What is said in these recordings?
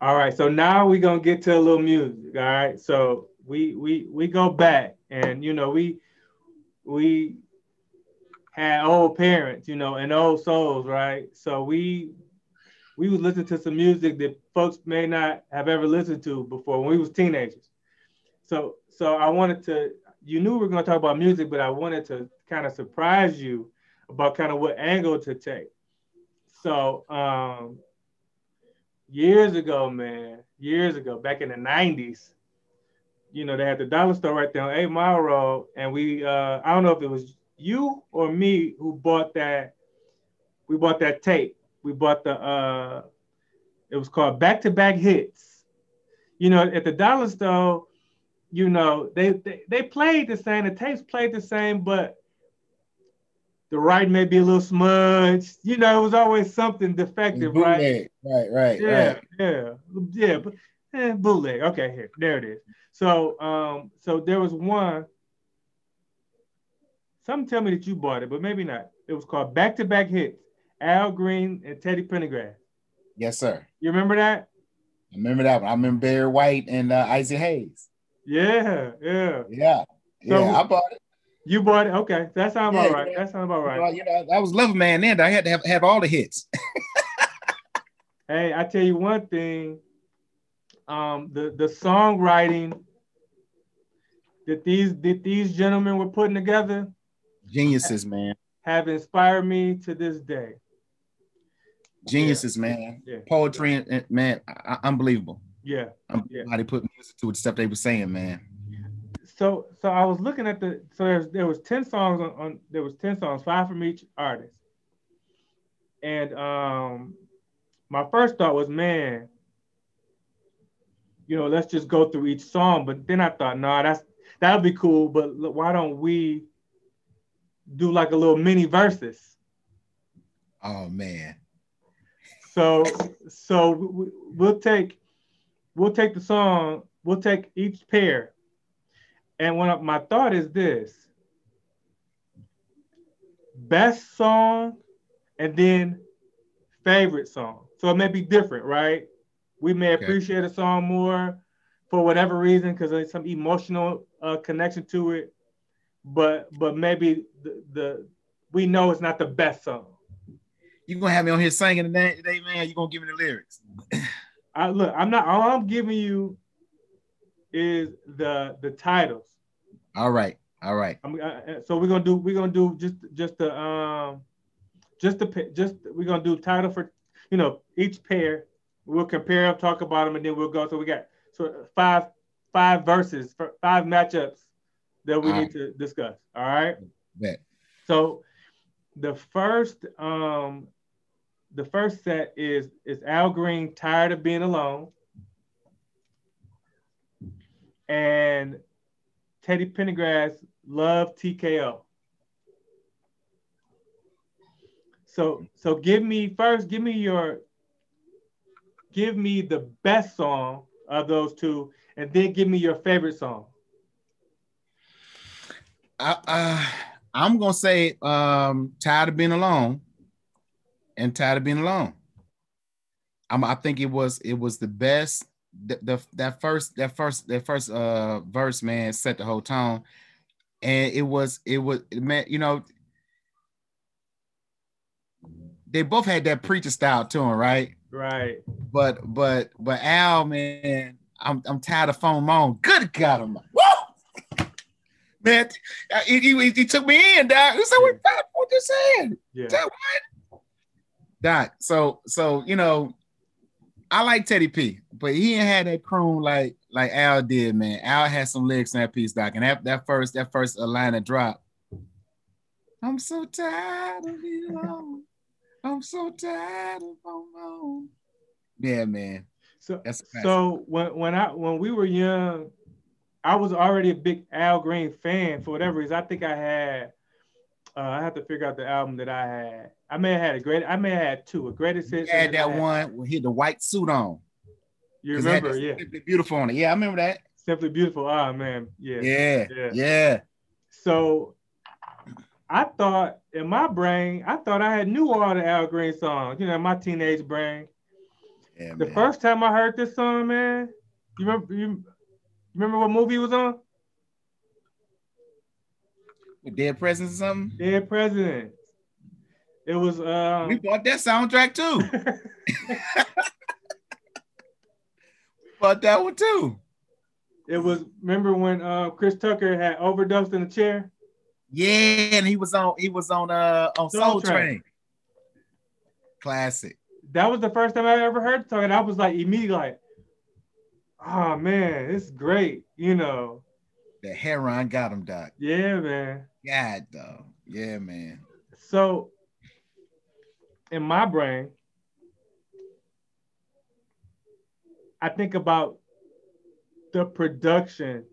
All right, so now we're gonna get to a little music. All right, so we we we go back, and you know we we had old parents, you know, and old souls, right? So we we would listen to some music that folks may not have ever listened to before when we was teenagers. So so I wanted to. You knew we were gonna talk about music, but I wanted to kind of surprise you about kind of what angle to take. So um, years ago, man, years ago, back in the 90s, you know, they had the dollar store right there on Eight Mile Road. And we, uh, I don't know if it was you or me who bought that. We bought that tape. We bought the, uh, it was called Back to Back Hits. You know, at the dollar store, you know, they, they, they played the same, the tapes played the same, but the writing may be a little smudged. You know, it was always something defective, right? Right, right, yeah, right. yeah, yeah. But eh, bootleg. Okay, here, there it is. So, um, so there was one. Some tell me that you bought it, but maybe not. It was called Back to Back Hits. Al Green and Teddy Pendergrass. Yes, sir. You remember that? I remember that one. I remember Barry White and uh, Isaac Hayes. Yeah, yeah, yeah, So- yeah. I bought it. You bought it. Okay, that sounds Yeah, about right. yeah. That sounds about right. Well, you know, I was Love Man then. I had to have, have all the hits. Hey, I tell you one thing. Um, the the songwriting that these that these gentlemen were putting together Geniuses, man. have inspired me to this day. Geniuses, man. Yeah. Poetry, and, and man, I, unbelievable. Yeah. I'm Yeah. how they put music to it, stuff they were saying, man. So so I was looking at the so there's there was 10 songs on, on there was 10 songs, five from each artist. And um my first thought was, man, you know, let's just go through each song. But then I thought, nah, that's that'd be cool, but look, why don't we do like a little mini verses? Oh man. So so we- we'll take we'll take the song, we'll take each pair. And when I- my thought is this best song and then favorite song. So it may be different, right? We may Okay. appreciate a song more for whatever reason because there's some emotional uh, connection to it. But but maybe the, the we know it's not the best song. You gonna have me on here singing today, today man? You gonna give me the lyrics? I look, I'm not all I'm giving you is the the titles. All right, all right. I'm, uh, so we're gonna do we're gonna do just just the um just the just we're gonna do title for you know each pair. We'll compare them, talk about them, and then we'll go. So we got so five five verses, for five matchups that we All need right. to discuss. All right. Bet. So the first um the first set is is Al Green tired of being alone. And Teddy Pendergrass love TKO. So so give me first give me your give me the best song of those two and then give me your favorite song. I, uh, I'm gonna say um, tired of being alone, and tired of being alone. I'm, I think it was it was the best. The, the that first that first that first uh verse man set the whole tone, and it was it was man you know they both had that preacher style to them right? Right. but but but Al man I'm I'm tired of phone mom good God I'm whoa man he, he, he took me in he said what what you saying? Yeah. Doc, so so you know, I like Teddy P, but he ain't had that croon like like Al did, man. Al had some lyrics in that piece, Doc, and that, that first that first line of drop. I'm so tired of being alone. I'm so tired of being alone. Yeah, man. So, That's a classic. so when when I when we were young, I was already a big Al Green fan for whatever reason. I think I had uh, I have to figure out the album that I had. I may have had a great. I may have had two. A greatest hits. had I that one with he had the white suit on. You remember? Yeah. Simply beautiful on it. Yeah, I remember that. Simply beautiful. Ah man. Yeah. Yeah, Yeah. yeah. So I thought in my brain, I thought I had knew all the Al Green songs. You know, my teenage brain. Yeah, The man. first time I heard this song, man, you remember you remember what movie it was on? With Dead Presidents or something. Dead President. It was Uh, We um bought that soundtrack too. bought that one too. it was remember when uh Chris Tucker had overdosed in the chair? Yeah, and he was on he was on uh on Soul Soul, Train. Train. Classic. That was the first time I ever heard and I was like immediately like, oh man, it's great, you know. The heron got him, Doc. Yeah, man. God, though. Yeah, man. So in my brain, I think about the production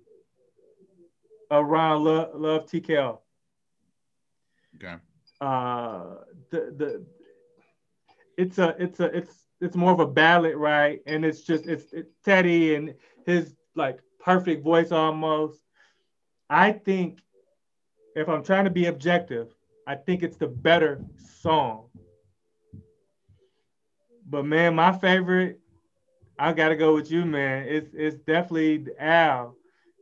around Love, Love TKO. Okay. Uh, the the it's a it's a it's it's more of a ballad, right? And it's just it's, it's Teddy and his like perfect voice almost. I think if I'm trying to be objective, I think it's the better song. But man, my favorite, I gotta go with you, man. It's it's definitely Al,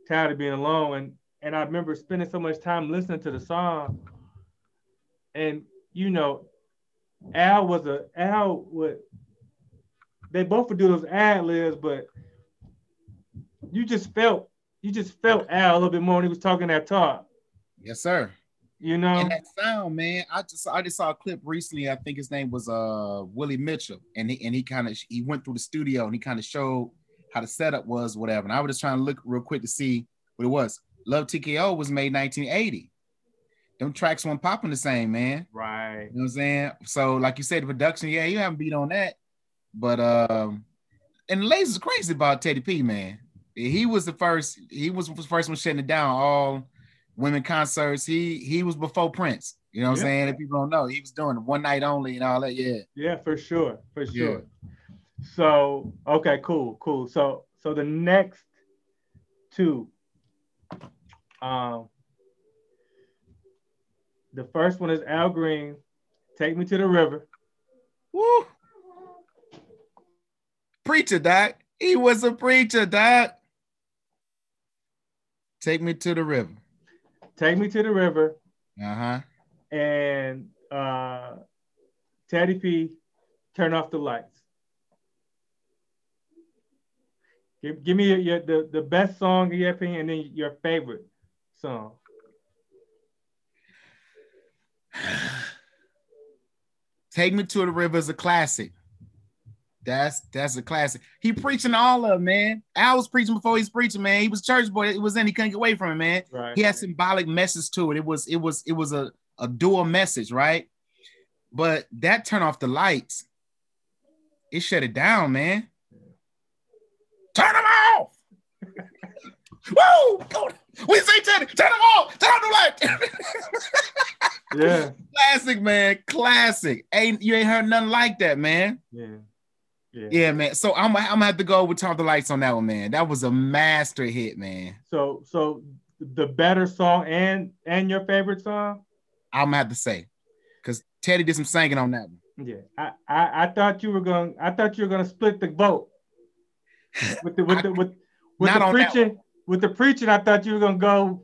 tired of being alone. And and I remember spending so much time listening to the song. And you know, Al was a Al would they both would do those ad libs, but you just felt you just felt Al a little bit more when he was talking that talk. Yes, sir. You know, And that sound, man. I just I just saw a clip recently. I think his name was uh Willie Mitchell, and he and he kind of he went through the studio and he kind of showed how the setup was, whatever. And I was just trying to look real quick to see what it was. Love TKO was made 1980. Them tracks weren't popping the same, man. right? You know what I'm saying? So, like you said, the production, yeah, you haven't beat on that. But um, and is crazy about Teddy P, man. He was the first, he was the first one shutting it down, all women concerts. He he was before Prince. You know what Yeah. I'm saying? If people don't know, he was doing one night only and all that. Yeah. Yeah, for sure, for sure. Yeah. So okay, cool, cool. So so the next two, um, the first one is Al Green, "Take Me to the River." Woo. Preacher, doc. He was a preacher, doc. Take me to the river. "Take Me to the River," Uh-huh. and uh, Teddy P, "Turn Off the Lights." Give, give me your, your the, the best song in your opinion, and then your favorite song. Take Me to the River is a classic. That's that's a classic. He preaching all of it, man. Al was preaching before he's preaching, man. He was church boy. It was in, he couldn't get away from it, man. Right. He had symbolic message to it. It was, it was, it was a, a dual message, right? But that turn off the lights, it shut it down, man. Turn them off. Woo! We say Teddy, turn them off, turn off the light. Yeah. Classic, man. Classic. Ain't you ain't heard nothing like that, man. Yeah. Yeah. Yeah, man. So I'm, I'm gonna have to go with Turn the Lights on that one, man. That was a master hit, man. So so the better song and and your favorite song? I'm gonna have to say, because Teddy did some singing on that one. Yeah. I, I I thought you were gonna I thought you were gonna split the vote. With the with the with, with the preaching with the preaching, I thought you were gonna go.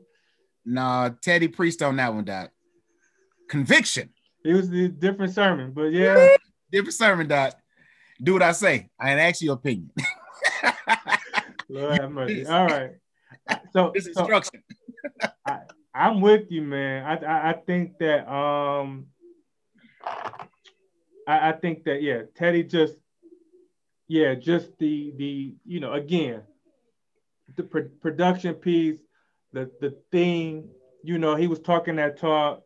Nah, Teddy preached on that one, Doc. Conviction. It was a different sermon, but yeah. Different sermon, Doc. Do what I say. I ain't ask your opinion. Lord have mercy. All right. So, This so instruction. I'm with you, man. I, I I think that um I, I think that yeah, Teddy just yeah, just the the you know again the pro- production piece, the the thing, you know, he was talking that talk,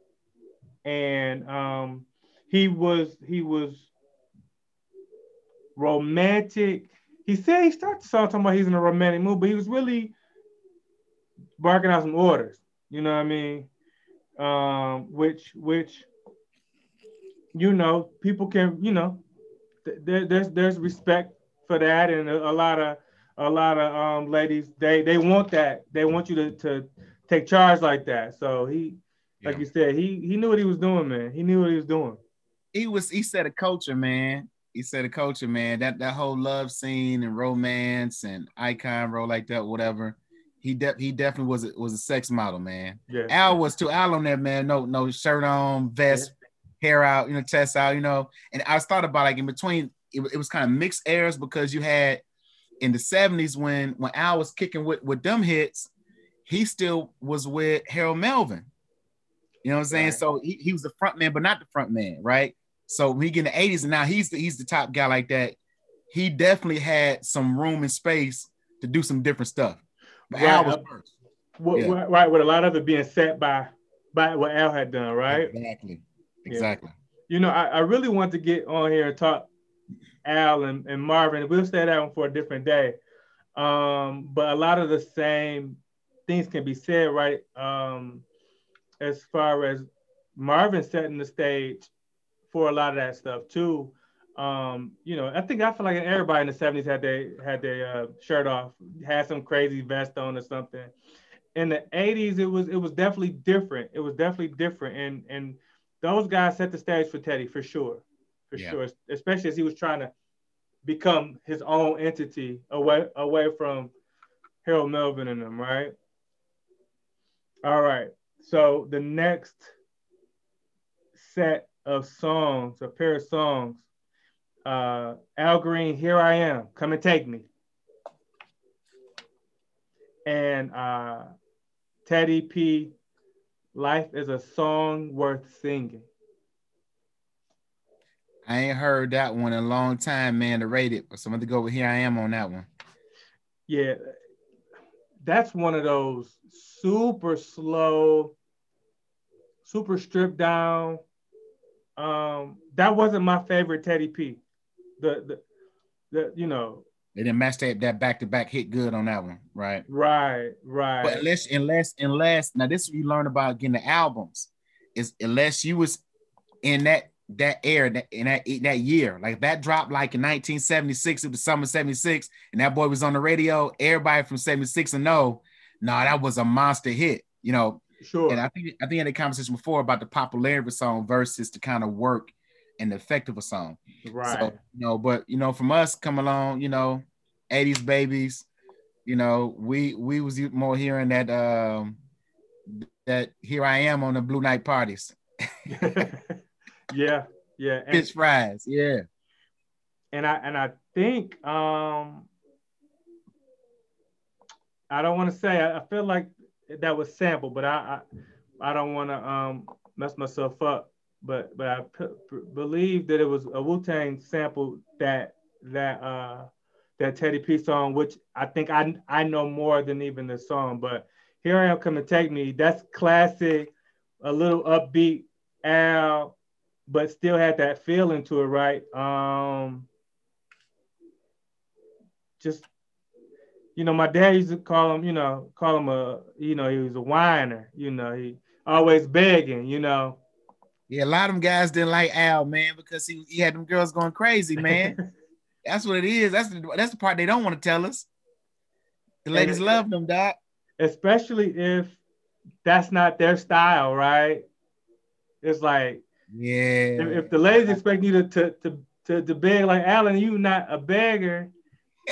and um he was he was romantic. He said he started the song talking about he's in a romantic mood, but he was really barking out some orders. You know what I mean? Um, which which you know people can you know th- there, there's there's respect for that, and a, a lot of a lot of um ladies they they want that they want you to to take charge like that. So he like you said he he knew what he was doing, man. He knew what he was doing. He was he set a culture, man. He said the culture, man, that that whole love scene and romance and icon role like that, whatever. He de- he definitely was a, was a sex model, man. Yeah. Al was too. Al on there, man. No no shirt on, vest, hair out, you know, chest out, you know. And I was thought about like in between, it, it was kind of mixed airs because you had in the 70s when when Al was kicking with with them hits, he still was with Harold Melvin. You know what I'm saying? Right. So he, he was the front man, but not the front man, right? So when he get in the 80s and now he's the he's the top guy like that. He definitely had some room and space to do some different stuff. But Right. Al was first. What- Yeah. what- right, with a lot of it being set by by what Al had done, right? Exactly. Yeah. Exactly. You know, I, I really want to get on here and talk Al and, and Marvin. We'll stay that one for a different day. Um, but a lot of the same things can be said, right? Um, as far as Marvin setting the stage for a lot of that stuff too. Um, you know, I think I feel like everybody in the 70s had their had their uh, shirt off, had some crazy vest on or something. In the 80s, it was it was definitely different. It was definitely different. And and those guys set the stage for Teddy for sure. For Yeah. sure. Especially as he was trying to become his own entity away away from Harold Melvin and them, right? All right. So the next set of songs, a pair of songs, uh, Al Green, Here I Am, Come and Take Me. And uh, Teddy P, Life is a Song Worth Singing. I ain't heard that one in a long time, man, to rate it. But so I'm gonna go with here I am on that one. Yeah, that's one of those super slow, super stripped down. Um, that wasn't my favorite Teddy P. The the, the you know, They didn't match that that back to back hit good on that one, right? right, right. But unless unless unless now this is what you learn about getting the albums is unless you was in that that era that in that that year like that dropped like in 1976 it was summer 76 and that boy was on the radio everybody from 76 and no no that was a monster hit you know sure. and I think I think I had a conversation before about the popularity of a song versus the kind of work and the effect of a song right. so, you know, but you know, from us come along, you know, 80s babies, you know, we we was more hearing that um that here I am on the blue night parties. yeah, yeah. And, Fish fries, yeah. and I and I think um I don't want to say I, I feel like that was sampled, but I I, I don't want to um mess myself up. But but I believe that it was a Wu Tang sample that that uh that Teddy P song, which I think I I know more than even the song. But here I am, come and take me. That's classic, a little upbeat Al, but still had that feeling to it, right? Um, just you know, my dad used to call him, you know, call him a, you know, he was a whiner, you know, he always begging, you know. Yeah, a lot of them guys didn't like Al, man, because he, he had them girls going crazy, man. that's what it is. That's the that's the part they don't want to tell us. The ladies And- love them, doc. Especially if that's not their style, right? It's like Yeah. if, if the ladies expect you to to to to, to beg like Alan, you not a beggar,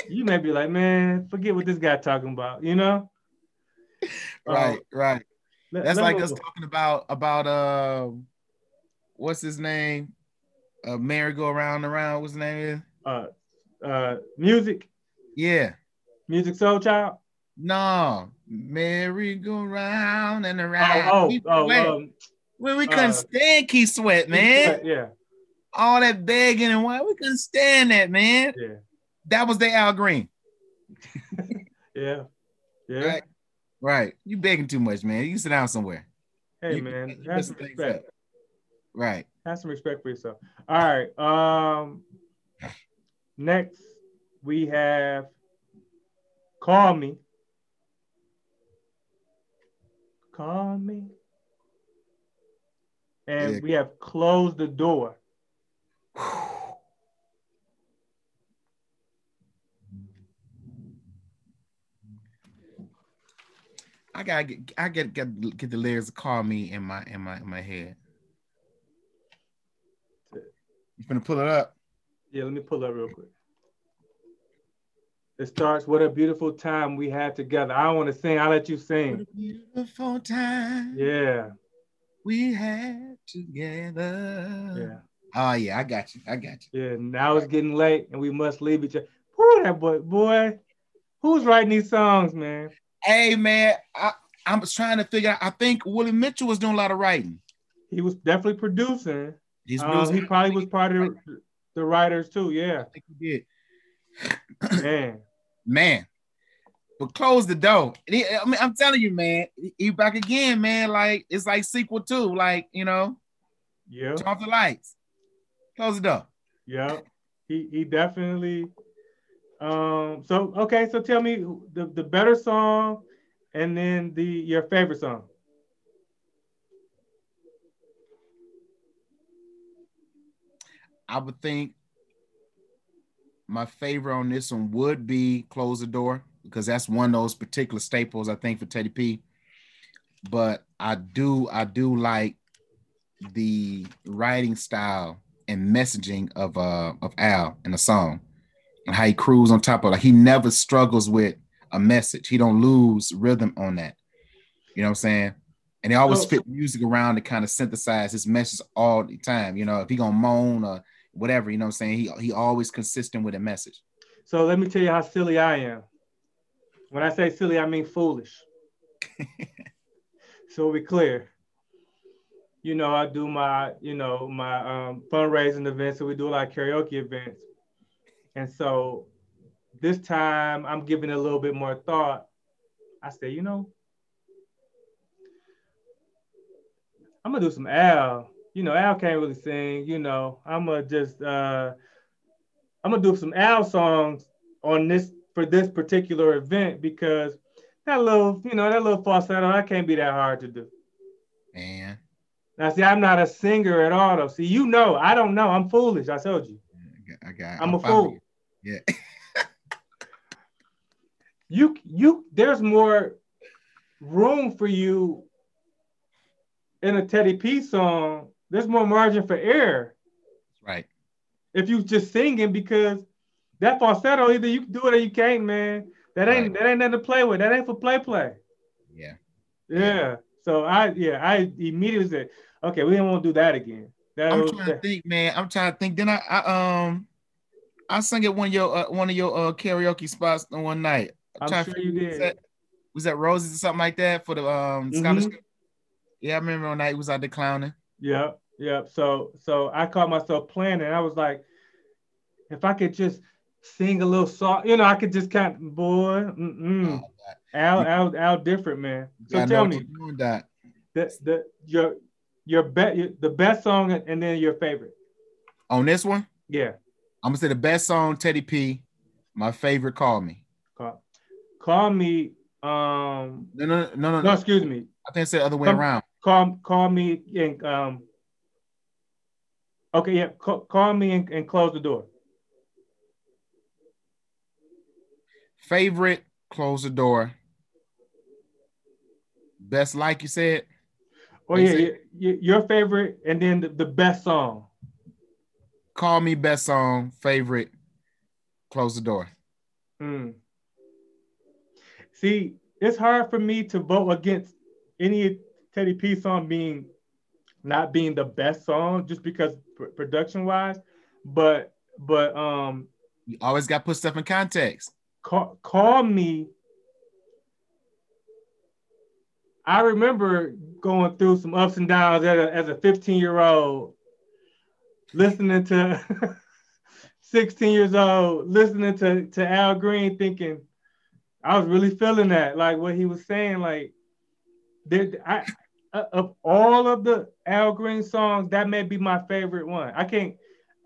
you may be like, man, forget what this guy talking about, you know? right, right. Let- That's let like us talking about about uh, what's his name? Uh merry go around around. What's his name is? uh uh music, Yeah. Musiq Soulchild. No. Merry go round and around. Oh, Keith oh, Sweat. oh, um, Well, we couldn't uh, stand Keith Sweat, man. Yeah, All that begging and why we couldn't stand that, man. yeah, That was the Al Green. yeah, yeah. Right. Right. You begging too much, man. You sit down somewhere. Hey You- man, you have some respect. Right. Have some respect for yourself. All right. Um next we have Call Me. Call me. And Yeah. we have closed the door. I gotta get I get get, get the lyrics call me in my in my in my head. You finna pull it up. Yeah, let me pull up real quick. It starts, What a beautiful time we had together. I want to sing. I'll let you sing. beautiful time. Yeah. We had together. Yeah. Oh yeah, I got you. I got you. Yeah. Now it's getting late and we must leave each other. Who that boy, boy? Who's writing these songs, man? Hey man, I, I'm trying to figure out. I think Willie Mitchell was doing a lot of writing. He was definitely producing. He's um, he probably was part of the, the writers too. Yeah. I think he did. Man. man. But close the door. I mean, I'm telling you, man, he back again, man. Like it's like sequel two, like you know, yeah. Turn off the lights. Close the door. Yeah. He he definitely. Um. So okay. So tell me the the better song, and then the your favorite song. I would think my favorite on this one would be Close the Door because that's one of those particular staples I think for Teddy P. But I do I do like the writing style and messaging of uh of Al in the song and how he cruise on top of like he never struggles with a message. He don't lose rhythm on that. You know what I'm saying? And he always fit music around to kind of synthesize his message all the time. You know, if he gonna moan or whatever, you know what I'm saying? He he always consistent with a message. So let me tell you how silly I am. When I say silly, I mean foolish. so we clear. You know, I do my, you know, my um, fundraising events. So we do a lot of karaoke events. And so this time I'm giving it a little bit more thought. I say, you know, I'm gonna do some Al you know, Al can't really sing. You know, I'm gonna just uh, I'm gonna do some Al songs on this for this particular event because that little, you know, that little falsetto, that can't be that hard to do. Man. Now, see, I'm not a singer at all, though. See, you know, I don't know. I'm foolish. I told you. I got. I'm, I'm a fool. Yeah. you, you. There's more room for you in a Teddy P song there's more margin for error. Right. If you just singing because that falsetto, either you can do it or you can't, man. That ain't right. that ain't nothing to play with. That ain't for play play. Yeah. Yeah. So I yeah, I immediately said, okay, we don't want to do that again. That I'm was, trying to think, man. I'm trying to think. Then I, I um I sang at one of your uh, one of your uh, karaoke spots on one night. I'm, I'm sure you did. Was that, was that Roses or something like that for the um mm-hmm. Yeah, I remember on night was out there clowning. Yeah. Yep. So so I caught myself playing and I was like, if I could just sing a little song, you know, I could just kind of boy, mm-mm. Oh, Al, Al, Al, different man. So yeah, tell me, that. the the your your bet the best song and then your favorite on this one. Yeah, I'm gonna say the best song, Teddy P. My favorite, Call Me. Call, call me. Um. No, no, no, no. No, excuse me. I think it's the other way call, around. Call, call me and um Okay, yeah. Call, call me and, and close the door. Favorite, close the door. Best, like you said. Oh yeah, yeah, your favorite, and then the, the best song. Call me best song. Favorite, close the door. Mm. See, it's hard for me to vote against any Teddy P song being not being the best song just because production wise, but but um, you always got to put stuff in context. Call, call me. I remember going through some ups and downs as a, as a 15 year old, listening to 16 years old, listening to, to Al Green, thinking I was really feeling that, like what he was saying, like did I uh, of all of the Al Green songs, that may be my favorite one. I can't.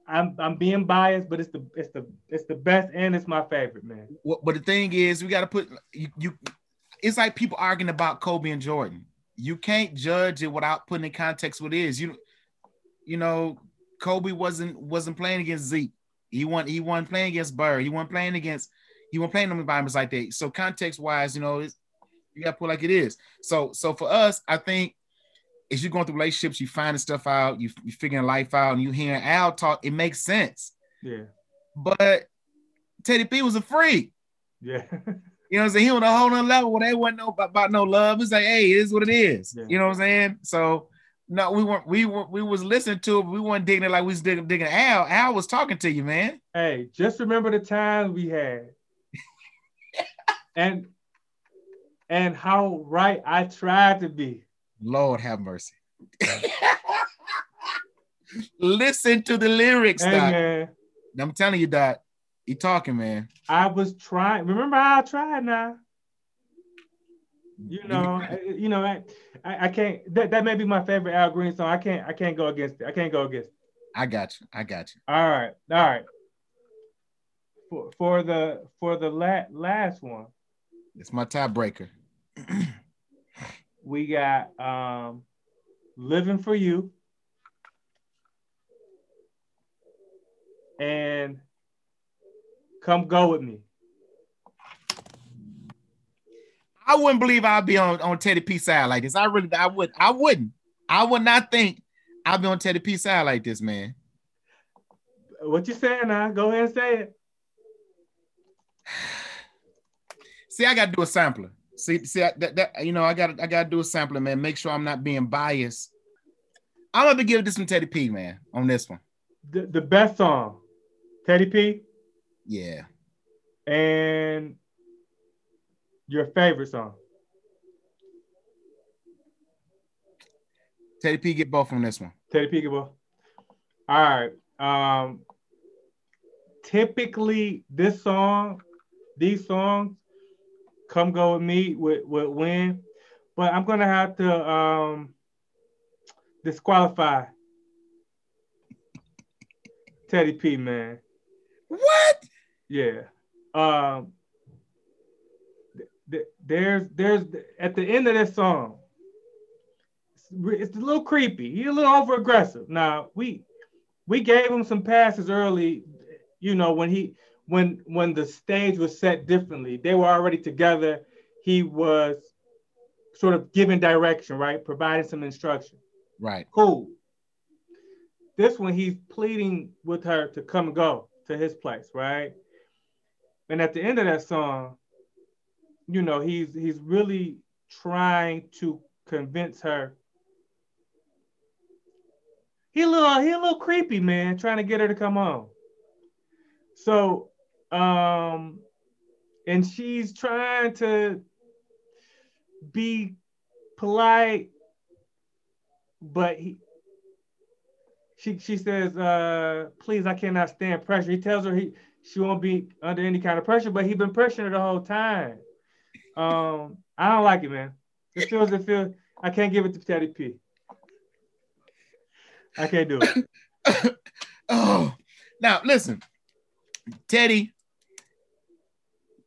I'm I'm being biased, but it's the it's the it's the best and it's my favorite, man. Well, but the thing is, we got to put you, you. It's like people arguing about Kobe and Jordan. You can't judge it without putting in context what it is. You, you know, Kobe wasn't wasn't playing against Zeke. He won. He wasn't playing against Bird. He wasn't playing against. He wasn't playing in environments like that. So context wise, you know, you got to put like it is. So so for us, I think as you're going through relationships, you finding stuff out, you you figuring life out, and you hearing Al talk, it makes sense. Yeah. but Teddy P was a freak. Yeah. You know what I'm saying? He on a whole nother level where they wasn't know about, about no love. It's like, hey, it is what it is. Yeah. You know what I'm saying? So no, we weren't we were we was listening to it, we weren't digging it like we was digging, digging Al. Al was talking to you, man. Hey, just remember the times we had. and and how right I tried to be. Lord have mercy. Listen to the lyrics, Hey Doc. man, I'm telling you, Doc. He talking, man. I was trying. Remember how I tried now? You know, I- you know, I, I, I can't. That, that may be my favorite Al Green song. I can't. I can't go against it. I can't go against. It. I got you. I got you. All right, all right. For for the for the la- last one, It's my tiebreaker. we got um, "Living for You" and "Come Go with Me." I wouldn't believe I'd be on, on Teddy P side like this. I really I would I wouldn't. I would not think I'd be on Teddy P side like this, man. What you saying now? Go ahead and say it. See, I gotta do a sampler. See, see I, that, that you know, I gotta I gotta do a sampler, man. Make sure I'm not being biased. I'm gonna give this one Teddy P, man, on this one. The, the best song, Teddy P, Yeah. and your favorite song. Teddy P get both on this one. Teddy P get both. All right. Um, typically, this song, these songs, "Come Go with Me" with with win, but I'm gonna have to um disqualify Teddy P. Man, What? yeah. Um, there's there's at the end of this song, it's a little creepy. He's a little over aggressive. Now we we gave him some passes early, you know, when he when when the stage was set differently. They were already together. He was sort of giving direction, right? Providing some instruction. Right. Cool. This one he's pleading with her to come and go to his place, right? And at the end of that song, you know, he's he's really trying to convince her. He a little he a little creepy, man, trying to get her to come home. So, um, and she's trying to be polite, but he she she says, uh, please, I cannot stand pressure. He tells her he she won't be under any kind of pressure, but he's been pressuring her the whole time. Um, I don't like it, man. It feels it feels I can't give it to Teddy P. I can't do it. oh, now listen, Teddy,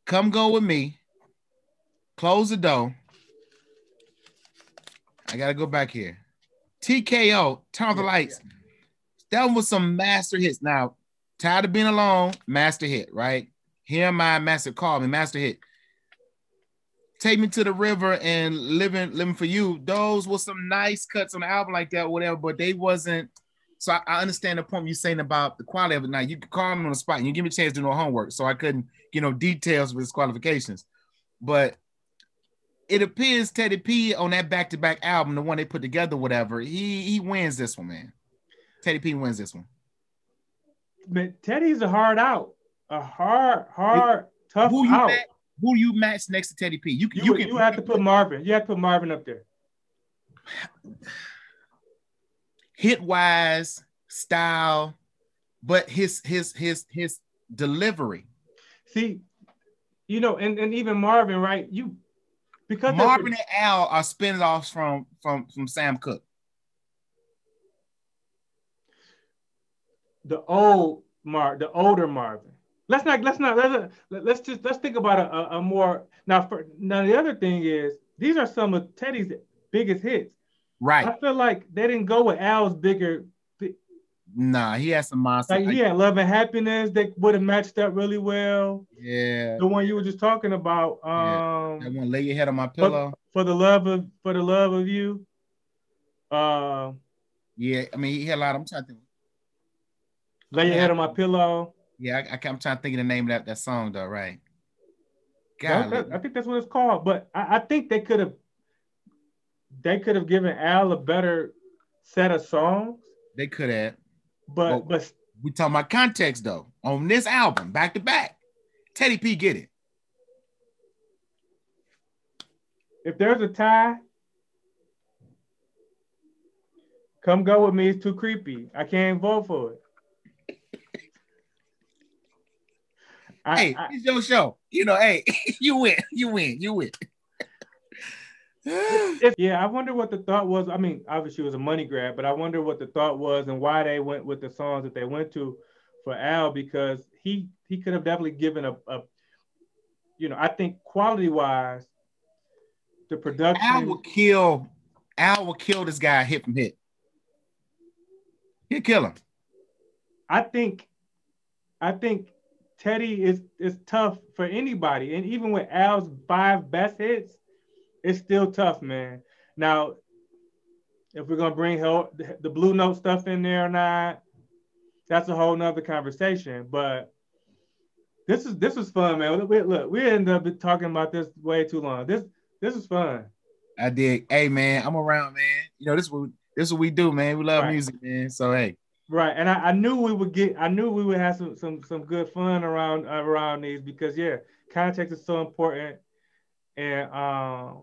come go with me. Close the door. I gotta go back here. TKO, turn off the Yeah, lights. That one was some master hits. Now, tired of being alone, master hit, right? Here I, master call me, master hit. Take me to the river and living, living for you. Those were some nice cuts on the album like that, whatever, but they wasn't. So I, I understand the point you're saying about the quality of it. Now you can call me on the spot and you give me a chance to do no homework, so I couldn't, you know, details of his qualifications. But it appears Teddy P on that back-to-back album, the one they put together, whatever, he he wins this one, man. Teddy P wins this one. Man, Teddy's a hard out, a hard, hard, tough Who you out. match, who you match next to Teddy P? You can You, you, you, have to put Marvin. You have to put Marvin up there. hit wise style, but his his his his delivery. See, you know, and, and even Marvin, right? You because Marvin and Al are spin-offs from from from Sam Cooke. the old Mar, the older Marvin. Let's not let's not let's, let's just let's think about a, a, more now. For now, the other thing is these are some of Teddy's biggest hits. Right. I feel like they didn't go with Al's bigger. Nah, he has some monster. Like he had Love and Happiness that would have matched up really well. yeah. The one you were just talking about. Yeah. That Um, one lay your head on my pillow. for the love of for the love of you. Uh, Yeah, I mean he had a lot. I'm trying to think. lay your head on my pillow. Yeah, I, I, am trying to think of the name of that, that song though, right? God, I think that's what it's called. But I, I think they could have they could have given Al a better set of songs. They could have. But well, but we talking about context though. On this album, back to back, Teddy P get it. If there's a tie, come go with me. It's too creepy. I can't vote for it. Hey, I, it's your show. You know, hey, you win, you win, you win. yeah, I wonder what the thought was. I mean, obviously it was a money grab, but I wonder what the thought was and why they went with the songs that they went to for Al because he he could have definitely given a, a you know, I think quality wise, the production. Al will kill. Al will kill this guy hit from hit. He'll kill him. I think. I think Teddy is is tough for anybody, and even with Al's five best hits, it's still tough, man. Now, if we're gonna bring help, the Blue Note stuff in there or not, that's a whole nother conversation. But this is this was fun, man. We, look, we ended up talking about this way too long. This this is fun. I did. Hey, man, I'm around, man. You know this is what this is what we do, man. We love right. music, man. So hey. Right, and I, I, knew we would get. I knew we would have some some some good fun around around these because yeah, context is so important, and um,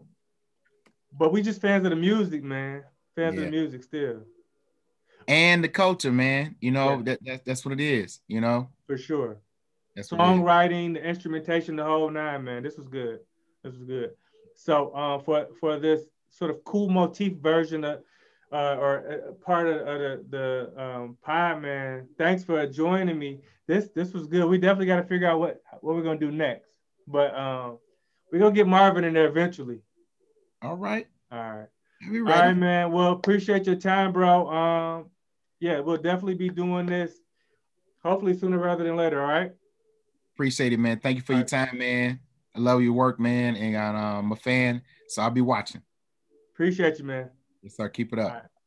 but we just fans of the music, man. Fans yeah. of the music still. And the culture, man. You know yeah. that, that that's what it is. You know. For sure. That's songwriting, the instrumentation, the whole nine, man. This was good. This was good. So uh, for for this sort of cool motif version of uh, or uh, part of, of the, the um, pod, man. Thanks for joining me. This this was good. We definitely got to figure out what what we're gonna do next, but um, we're gonna get Marvin in there eventually. All right. All right. All right, man. Well, appreciate your time, bro. Um, yeah, we'll definitely be doing this. Hopefully sooner rather than later. All right. Appreciate it, man. Thank you for all your right. time, man. I love your work, man, and um, I'm a fan, so I'll be watching. Appreciate you, man. Yes, sir. Keep it up.